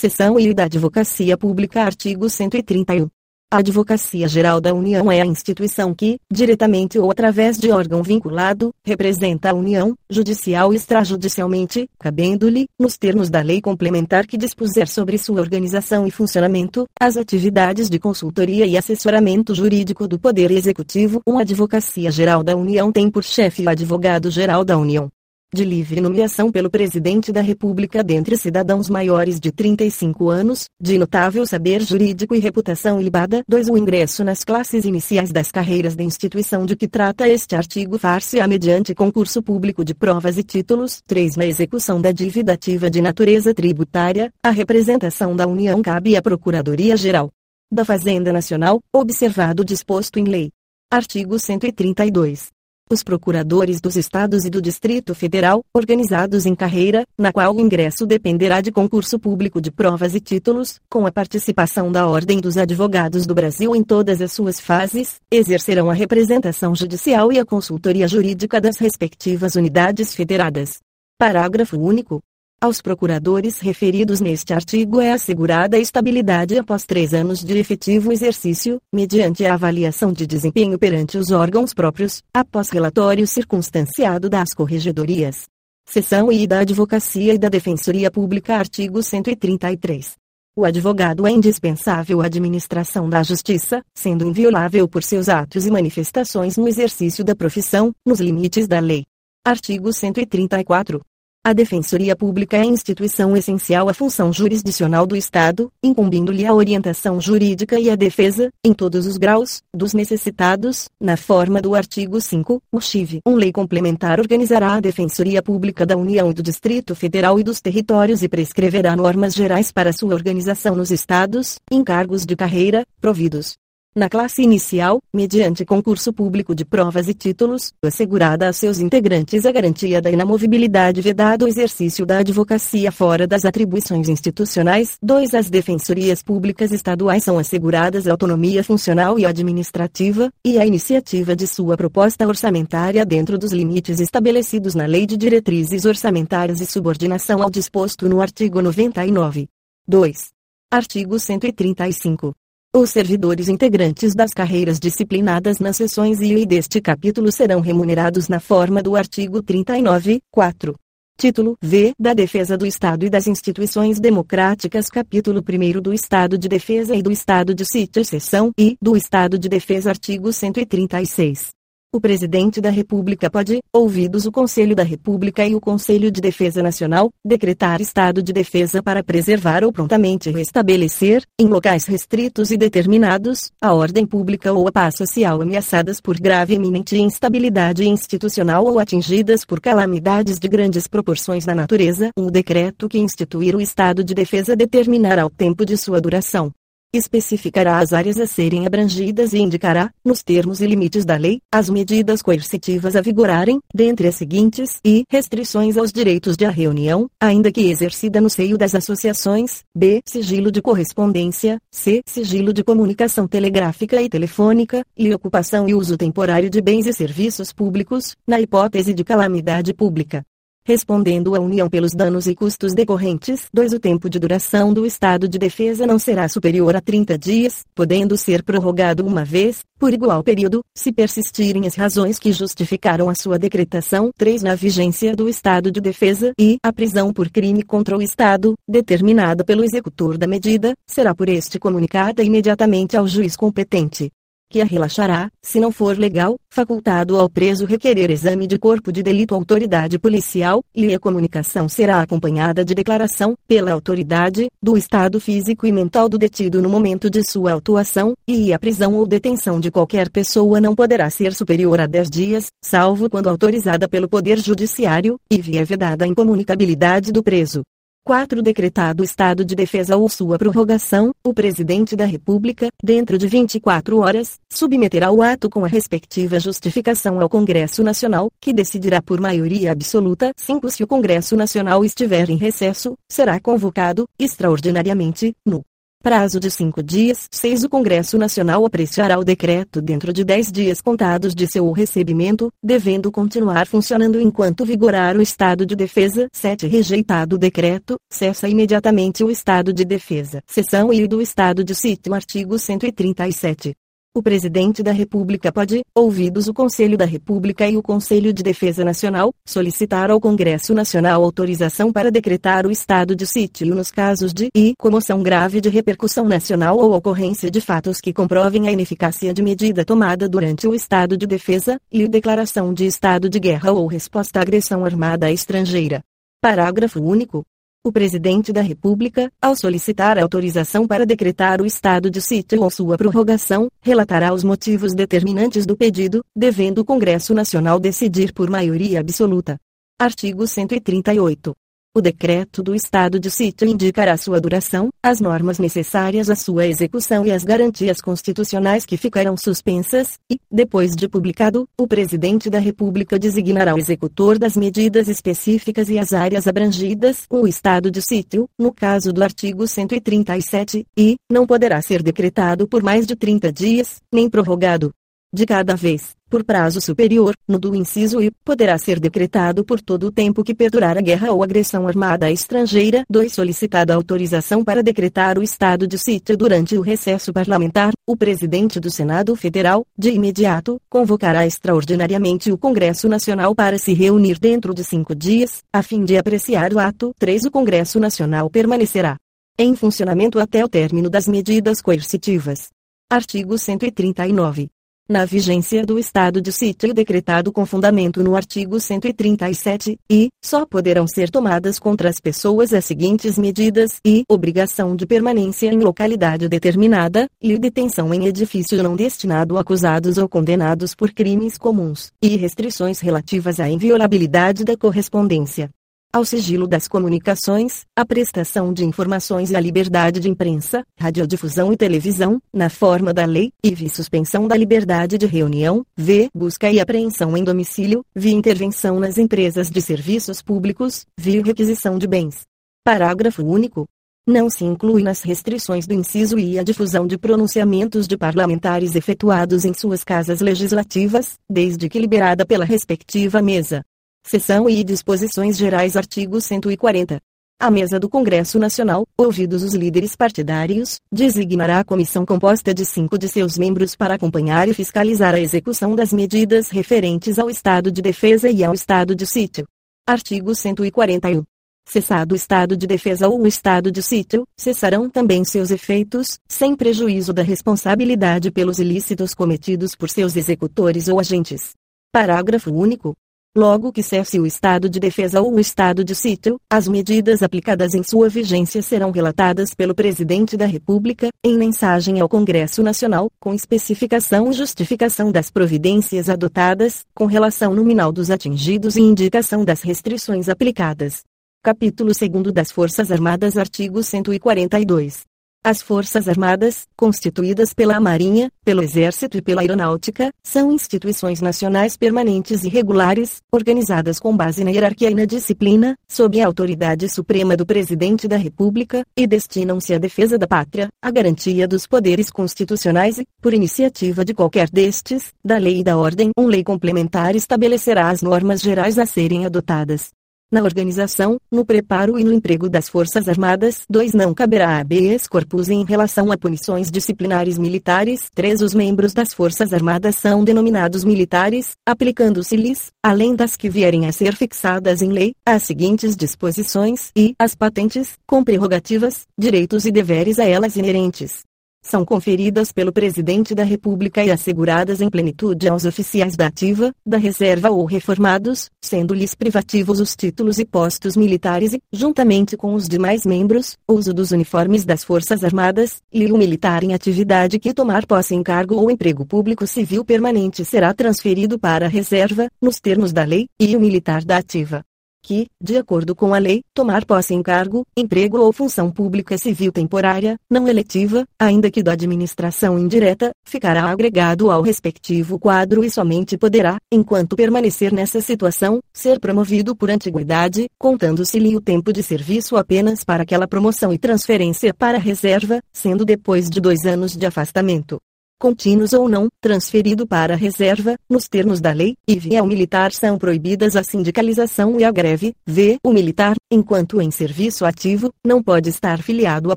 Seção I da Advocacia Pública Artigo 131. A Advocacia Geral da União é a instituição que, diretamente ou através de órgão vinculado, representa a União, judicial e extrajudicialmente, cabendo-lhe, nos termos da lei complementar que dispuser sobre sua organização e funcionamento, as atividades de consultoria e assessoramento jurídico do Poder Executivo. Uma Advocacia Geral da União tem por chefe o Advogado-Geral da União de livre nomeação pelo Presidente da República dentre cidadãos maiores de 35 anos, de notável saber jurídico e reputação ilibada. 2. O ingresso nas classes iniciais das carreiras da instituição de que trata este artigo far-se-á mediante concurso público de provas e títulos. 3. Na execução da dívida ativa de natureza tributária, a representação da União cabe à Procuradoria-Geral da Fazenda Nacional, observado o disposto em lei. Artigo 132 os procuradores dos estados e do Distrito Federal, organizados em carreira, na qual o ingresso dependerá de concurso público de provas e títulos, com a participação da Ordem dos Advogados do Brasil em todas as suas fases, exercerão a representação judicial e a consultoria jurídica das respectivas unidades federadas. Parágrafo único. Aos procuradores referidos neste artigo é assegurada estabilidade após três anos de efetivo exercício, mediante a avaliação de desempenho perante os órgãos próprios, após relatório circunstanciado das corregedorias. Seção I da Advocacia e da Defensoria Pública Artigo 133. O advogado é indispensável à administração da justiça, sendo inviolável por seus atos e manifestações no exercício da profissão, nos limites da lei. Artigo 134. A Defensoria Pública é instituição essencial à função jurisdicional do Estado, incumbindo-lhe a orientação jurídica e a defesa, em todos os graus, dos necessitados, na forma do artigo 5, o CHIV. Um lei complementar organizará a Defensoria Pública da União e do Distrito Federal e dos territórios e prescreverá normas gerais para sua organização nos estados, encargos de carreira, providos na classe inicial, mediante concurso público de provas e títulos, assegurada a seus integrantes a garantia da inamovibilidade vedado o exercício da advocacia fora das atribuições institucionais. 2. As defensorias públicas estaduais são asseguradas a autonomia funcional e administrativa, e a iniciativa de sua proposta orçamentária dentro dos limites estabelecidos na Lei de Diretrizes Orçamentárias e Subordinação ao disposto no artigo 99. 2. Artigo 135. Os servidores integrantes das carreiras disciplinadas nas seções I e deste capítulo serão remunerados na forma do artigo 39, 4. Título V da Defesa do Estado e das Instituições Democráticas Capítulo 1 do Estado de Defesa e do Estado de Sítio Seção I do Estado de Defesa Artigo 136. O Presidente da República pode, ouvidos o Conselho da República e o Conselho de Defesa Nacional, decretar estado de defesa para preservar ou prontamente restabelecer, em locais restritos e determinados, a ordem pública ou a paz social ameaçadas por grave e iminente instabilidade institucional ou atingidas por calamidades de grandes proporções na natureza. O decreto que instituir o estado de defesa determinará o tempo de sua duração especificará as áreas a serem abrangidas e indicará, nos termos e limites da lei, as medidas coercitivas a vigorarem, dentre as seguintes, e restrições aos direitos de a reunião, ainda que exercida no seio das associações, b. sigilo de correspondência, c. sigilo de comunicação telegráfica e telefônica, e ocupação e uso temporário de bens e serviços públicos, na hipótese de calamidade pública respondendo a União pelos danos e custos decorrentes. 2. O tempo de duração do estado de defesa não será superior a 30 dias, podendo ser prorrogado uma vez, por igual período, se persistirem as razões que justificaram a sua decretação. 3. Na vigência do estado de defesa e a prisão por crime contra o Estado, determinada pelo executor da medida, será por este comunicada imediatamente ao juiz competente que a relaxará, se não for legal, facultado ao preso requerer exame de corpo de delito autoridade policial, e a comunicação será acompanhada de declaração, pela autoridade, do estado físico e mental do detido no momento de sua autuação, e a prisão ou detenção de qualquer pessoa não poderá ser superior a 10 dias, salvo quando autorizada pelo Poder Judiciário, e via vedada a incomunicabilidade do preso. 4. Decretado estado de defesa ou sua prorrogação, o Presidente da República, dentro de 24 horas, submeterá o ato com a respectiva justificação ao Congresso Nacional, que decidirá por maioria absoluta. 5. Se o Congresso Nacional estiver em recesso, será convocado, extraordinariamente, no Prazo de cinco dias. 6. O Congresso Nacional apreciará o decreto dentro de dez dias contados de seu recebimento, devendo continuar funcionando enquanto vigorar o estado de defesa. 7. Rejeitado o decreto, cessa imediatamente o estado de defesa. Seção I do estado de sítio. Artigo 137. O Presidente da República pode, ouvidos o Conselho da República e o Conselho de Defesa Nacional, solicitar ao Congresso Nacional autorização para decretar o estado de sítio nos casos de I comoção grave de repercussão nacional ou ocorrência de fatos que comprovem a ineficácia de medida tomada durante o estado de defesa, e declaração de estado de guerra ou resposta à agressão armada estrangeira. Parágrafo único. O Presidente da República, ao solicitar autorização para decretar o estado de sítio ou sua prorrogação, relatará os motivos determinantes do pedido, devendo o Congresso Nacional decidir por maioria absoluta. Artigo 138. O decreto do estado de sítio indicará sua duração, as normas necessárias à sua execução e as garantias constitucionais que ficarão suspensas, e, depois de publicado, o presidente da República designará o executor das medidas específicas e as áreas abrangidas, o estado de sítio, no caso do artigo 137, e, não poderá ser decretado por mais de 30 dias, nem prorrogado, de cada vez, por prazo superior, no do inciso I, poderá ser decretado por todo o tempo que perdurar a guerra ou agressão armada estrangeira. 2. Solicitada autorização para decretar o estado de sítio durante o recesso parlamentar, o presidente do Senado Federal, de imediato, convocará extraordinariamente o Congresso Nacional para se reunir dentro de cinco dias, a fim de apreciar o ato. 3. O Congresso Nacional permanecerá em funcionamento até o término das medidas coercitivas. Artigo 139 na vigência do estado de sítio decretado com fundamento no artigo 137, e, só poderão ser tomadas contra as pessoas as seguintes medidas e obrigação de permanência em localidade determinada, e detenção em edifício não destinado a acusados ou condenados por crimes comuns, e restrições relativas à inviolabilidade da correspondência ao sigilo das comunicações, à prestação de informações e à liberdade de imprensa, radiodifusão e televisão, na forma da lei, e vi suspensão da liberdade de reunião, v busca e apreensão em domicílio, vi intervenção nas empresas de serviços públicos, vi requisição de bens. Parágrafo único. Não se inclui nas restrições do inciso I a difusão de pronunciamentos de parlamentares efetuados em suas casas legislativas, desde que liberada pela respectiva mesa. Seção e Disposições Gerais Artigo 140. A mesa do Congresso Nacional, ouvidos os líderes partidários, designará a comissão composta de cinco de seus membros para acompanhar e fiscalizar a execução das medidas referentes ao estado de defesa e ao estado de sítio. Artigo 141. Cessado o estado de defesa ou o estado de sítio, cessarão também seus efeitos, sem prejuízo da responsabilidade pelos ilícitos cometidos por seus executores ou agentes. Parágrafo único. Logo que cesse o estado de defesa ou o estado de sítio, as medidas aplicadas em sua vigência serão relatadas pelo Presidente da República, em mensagem ao Congresso Nacional, com especificação e justificação das providências adotadas, com relação nominal dos atingidos e indicação das restrições aplicadas. Capítulo 2 das Forças Armadas Artigo 142 as Forças Armadas, constituídas pela Marinha, pelo Exército e pela Aeronáutica, são instituições nacionais permanentes e regulares, organizadas com base na hierarquia e na disciplina, sob a autoridade suprema do Presidente da República, e destinam-se à defesa da pátria, à garantia dos poderes constitucionais e, por iniciativa de qualquer destes, da lei e da ordem. Uma lei complementar estabelecerá as normas gerais a serem adotadas na organização, no preparo e no emprego das Forças Armadas. 2. Não caberá a habeas corpus em relação a punições disciplinares militares. 3. Os membros das Forças Armadas são denominados militares, aplicando-se-lhes, além das que vierem a ser fixadas em lei, as seguintes disposições e as patentes, com prerrogativas, direitos e deveres a elas inerentes são conferidas pelo Presidente da República e asseguradas em plenitude aos oficiais da ativa, da reserva ou reformados, sendo-lhes privativos os títulos e postos militares e, juntamente com os demais membros, uso dos uniformes das Forças Armadas, e o militar em atividade que tomar posse em cargo ou emprego público civil permanente será transferido para a reserva, nos termos da lei, e o militar da ativa que, de acordo com a lei, tomar posse em cargo, emprego ou função pública civil temporária, não eletiva, ainda que da administração indireta, ficará agregado ao respectivo quadro e somente poderá, enquanto permanecer nessa situação, ser promovido por antiguidade, contando-se-lhe o tempo de serviço apenas para aquela promoção e transferência para a reserva, sendo depois de dois anos de afastamento contínuos ou não, transferido para a reserva, nos termos da lei, e via o militar são proibidas a sindicalização e a greve, v. o militar, enquanto em serviço ativo, não pode estar filiado a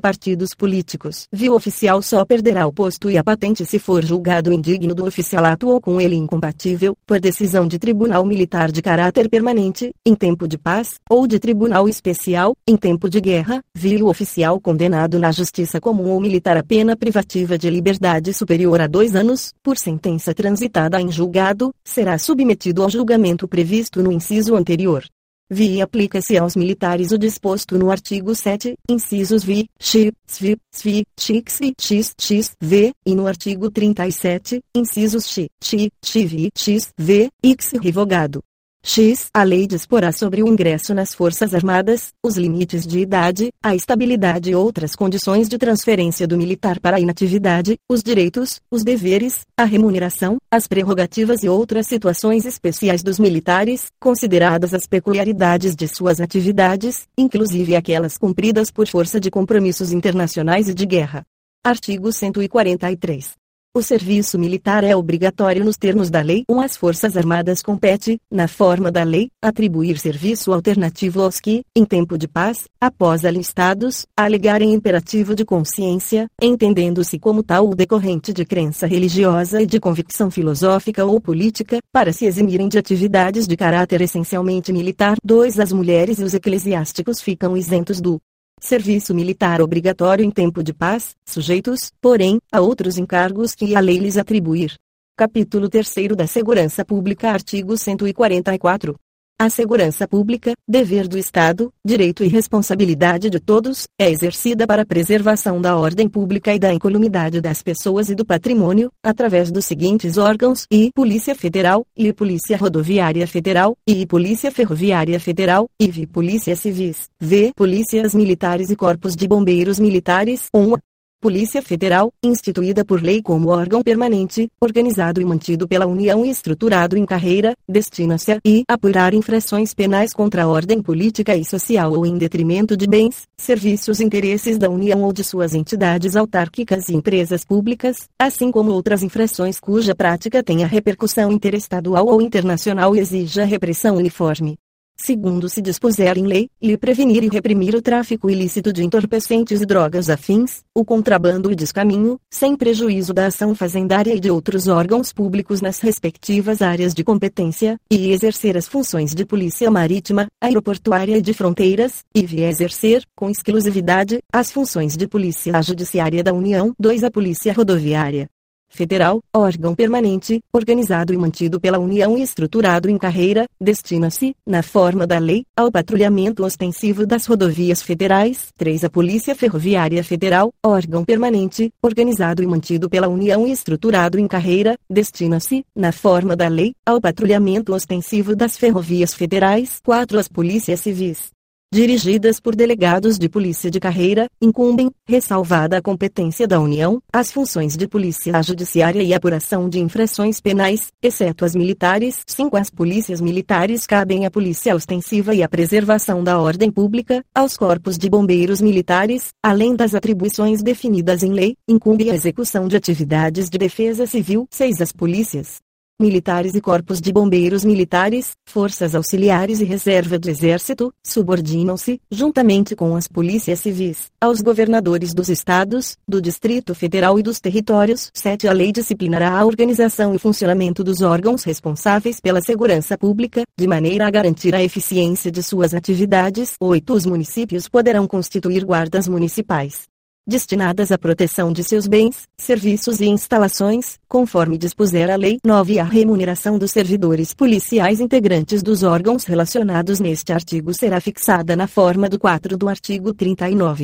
partidos políticos. V. o oficial só perderá o posto e a patente se for julgado indigno do oficialato ou com ele incompatível, por decisão de tribunal militar de caráter permanente, em tempo de paz, ou de tribunal especial, em tempo de guerra, v. o oficial condenado na justiça comum ou militar a pena privativa de liberdade superior superior a dois anos, por sentença transitada em julgado, será submetido ao julgamento previsto no inciso anterior. Vi aplica-se aos militares o disposto no artigo 7, incisos vi, x, svi, svi, x e x, x, v, e no artigo 37, incisos x, x, x, x, v, x revogado. X. A lei disporá sobre o ingresso nas Forças Armadas, os limites de idade, a estabilidade e outras condições de transferência do militar para a inatividade, os direitos, os deveres, a remuneração, as prerrogativas e outras situações especiais dos militares, consideradas as peculiaridades de suas atividades, inclusive aquelas cumpridas por força de compromissos internacionais e de guerra. Artigo 143. O serviço militar é obrigatório nos termos da lei. Um As Forças Armadas compete, na forma da lei, atribuir serviço alternativo aos que, em tempo de paz, após alistados, alegarem imperativo de consciência, entendendo-se como tal o decorrente de crença religiosa e de convicção filosófica ou política, para se eximirem de atividades de caráter essencialmente militar. 2. As mulheres e os eclesiásticos ficam isentos do serviço militar obrigatório em tempo de paz, sujeitos, porém, a outros encargos que a lei lhes atribuir. Capítulo 3 da Segurança Pública Artigo 144. A segurança pública, dever do Estado, direito e responsabilidade de todos, é exercida para a preservação da ordem pública e da incolumidade das pessoas e do patrimônio, através dos seguintes órgãos: I Polícia Federal, I Polícia Rodoviária Federal, I Polícia Ferroviária Federal, IV Polícia Civis, V Polícias Militares e Corpos de Bombeiros Militares. 1. Polícia Federal, instituída por lei como órgão permanente, organizado e mantido pela União e estruturado em carreira, destina-se a e apurar infrações penais contra a ordem política e social ou em detrimento de bens, serviços e interesses da União ou de suas entidades autárquicas e empresas públicas, assim como outras infrações cuja prática tenha repercussão interestadual ou internacional e exija repressão uniforme segundo se dispuser em lei, lhe prevenir e reprimir o tráfico ilícito de entorpecentes e drogas afins, o contrabando e descaminho, sem prejuízo da ação fazendária e de outros órgãos públicos nas respectivas áreas de competência, e exercer as funções de polícia marítima, aeroportuária e de fronteiras, e via exercer, com exclusividade, as funções de polícia judiciária da União. 2. A polícia rodoviária federal, órgão permanente, organizado e mantido pela União e estruturado em carreira, destina-se, na forma da lei, ao patrulhamento ostensivo das rodovias federais. 3. A Polícia Ferroviária Federal, órgão permanente, organizado e mantido pela União e estruturado em carreira, destina-se, na forma da lei, ao patrulhamento ostensivo das ferrovias federais. 4. As Polícias Civis, dirigidas por delegados de polícia de carreira, incumbem, ressalvada a competência da União, as funções de polícia judiciária e apuração de infrações penais, exceto as militares. 5. As polícias militares cabem à polícia ostensiva e à preservação da ordem pública, aos corpos de bombeiros militares, além das atribuições definidas em lei, incumbe a execução de atividades de defesa civil. 6. As polícias militares e corpos de bombeiros militares, forças auxiliares e reserva do exército, subordinam-se, juntamente com as polícias civis, aos governadores dos estados, do Distrito Federal e dos territórios. 7. A lei disciplinará a organização e funcionamento dos órgãos responsáveis pela segurança pública, de maneira a garantir a eficiência de suas atividades. 8. Os municípios poderão constituir guardas municipais destinadas à proteção de seus bens, serviços e instalações, conforme dispuser a Lei 9 a remuneração dos servidores policiais integrantes dos órgãos relacionados neste artigo será fixada na forma do 4 do artigo 39.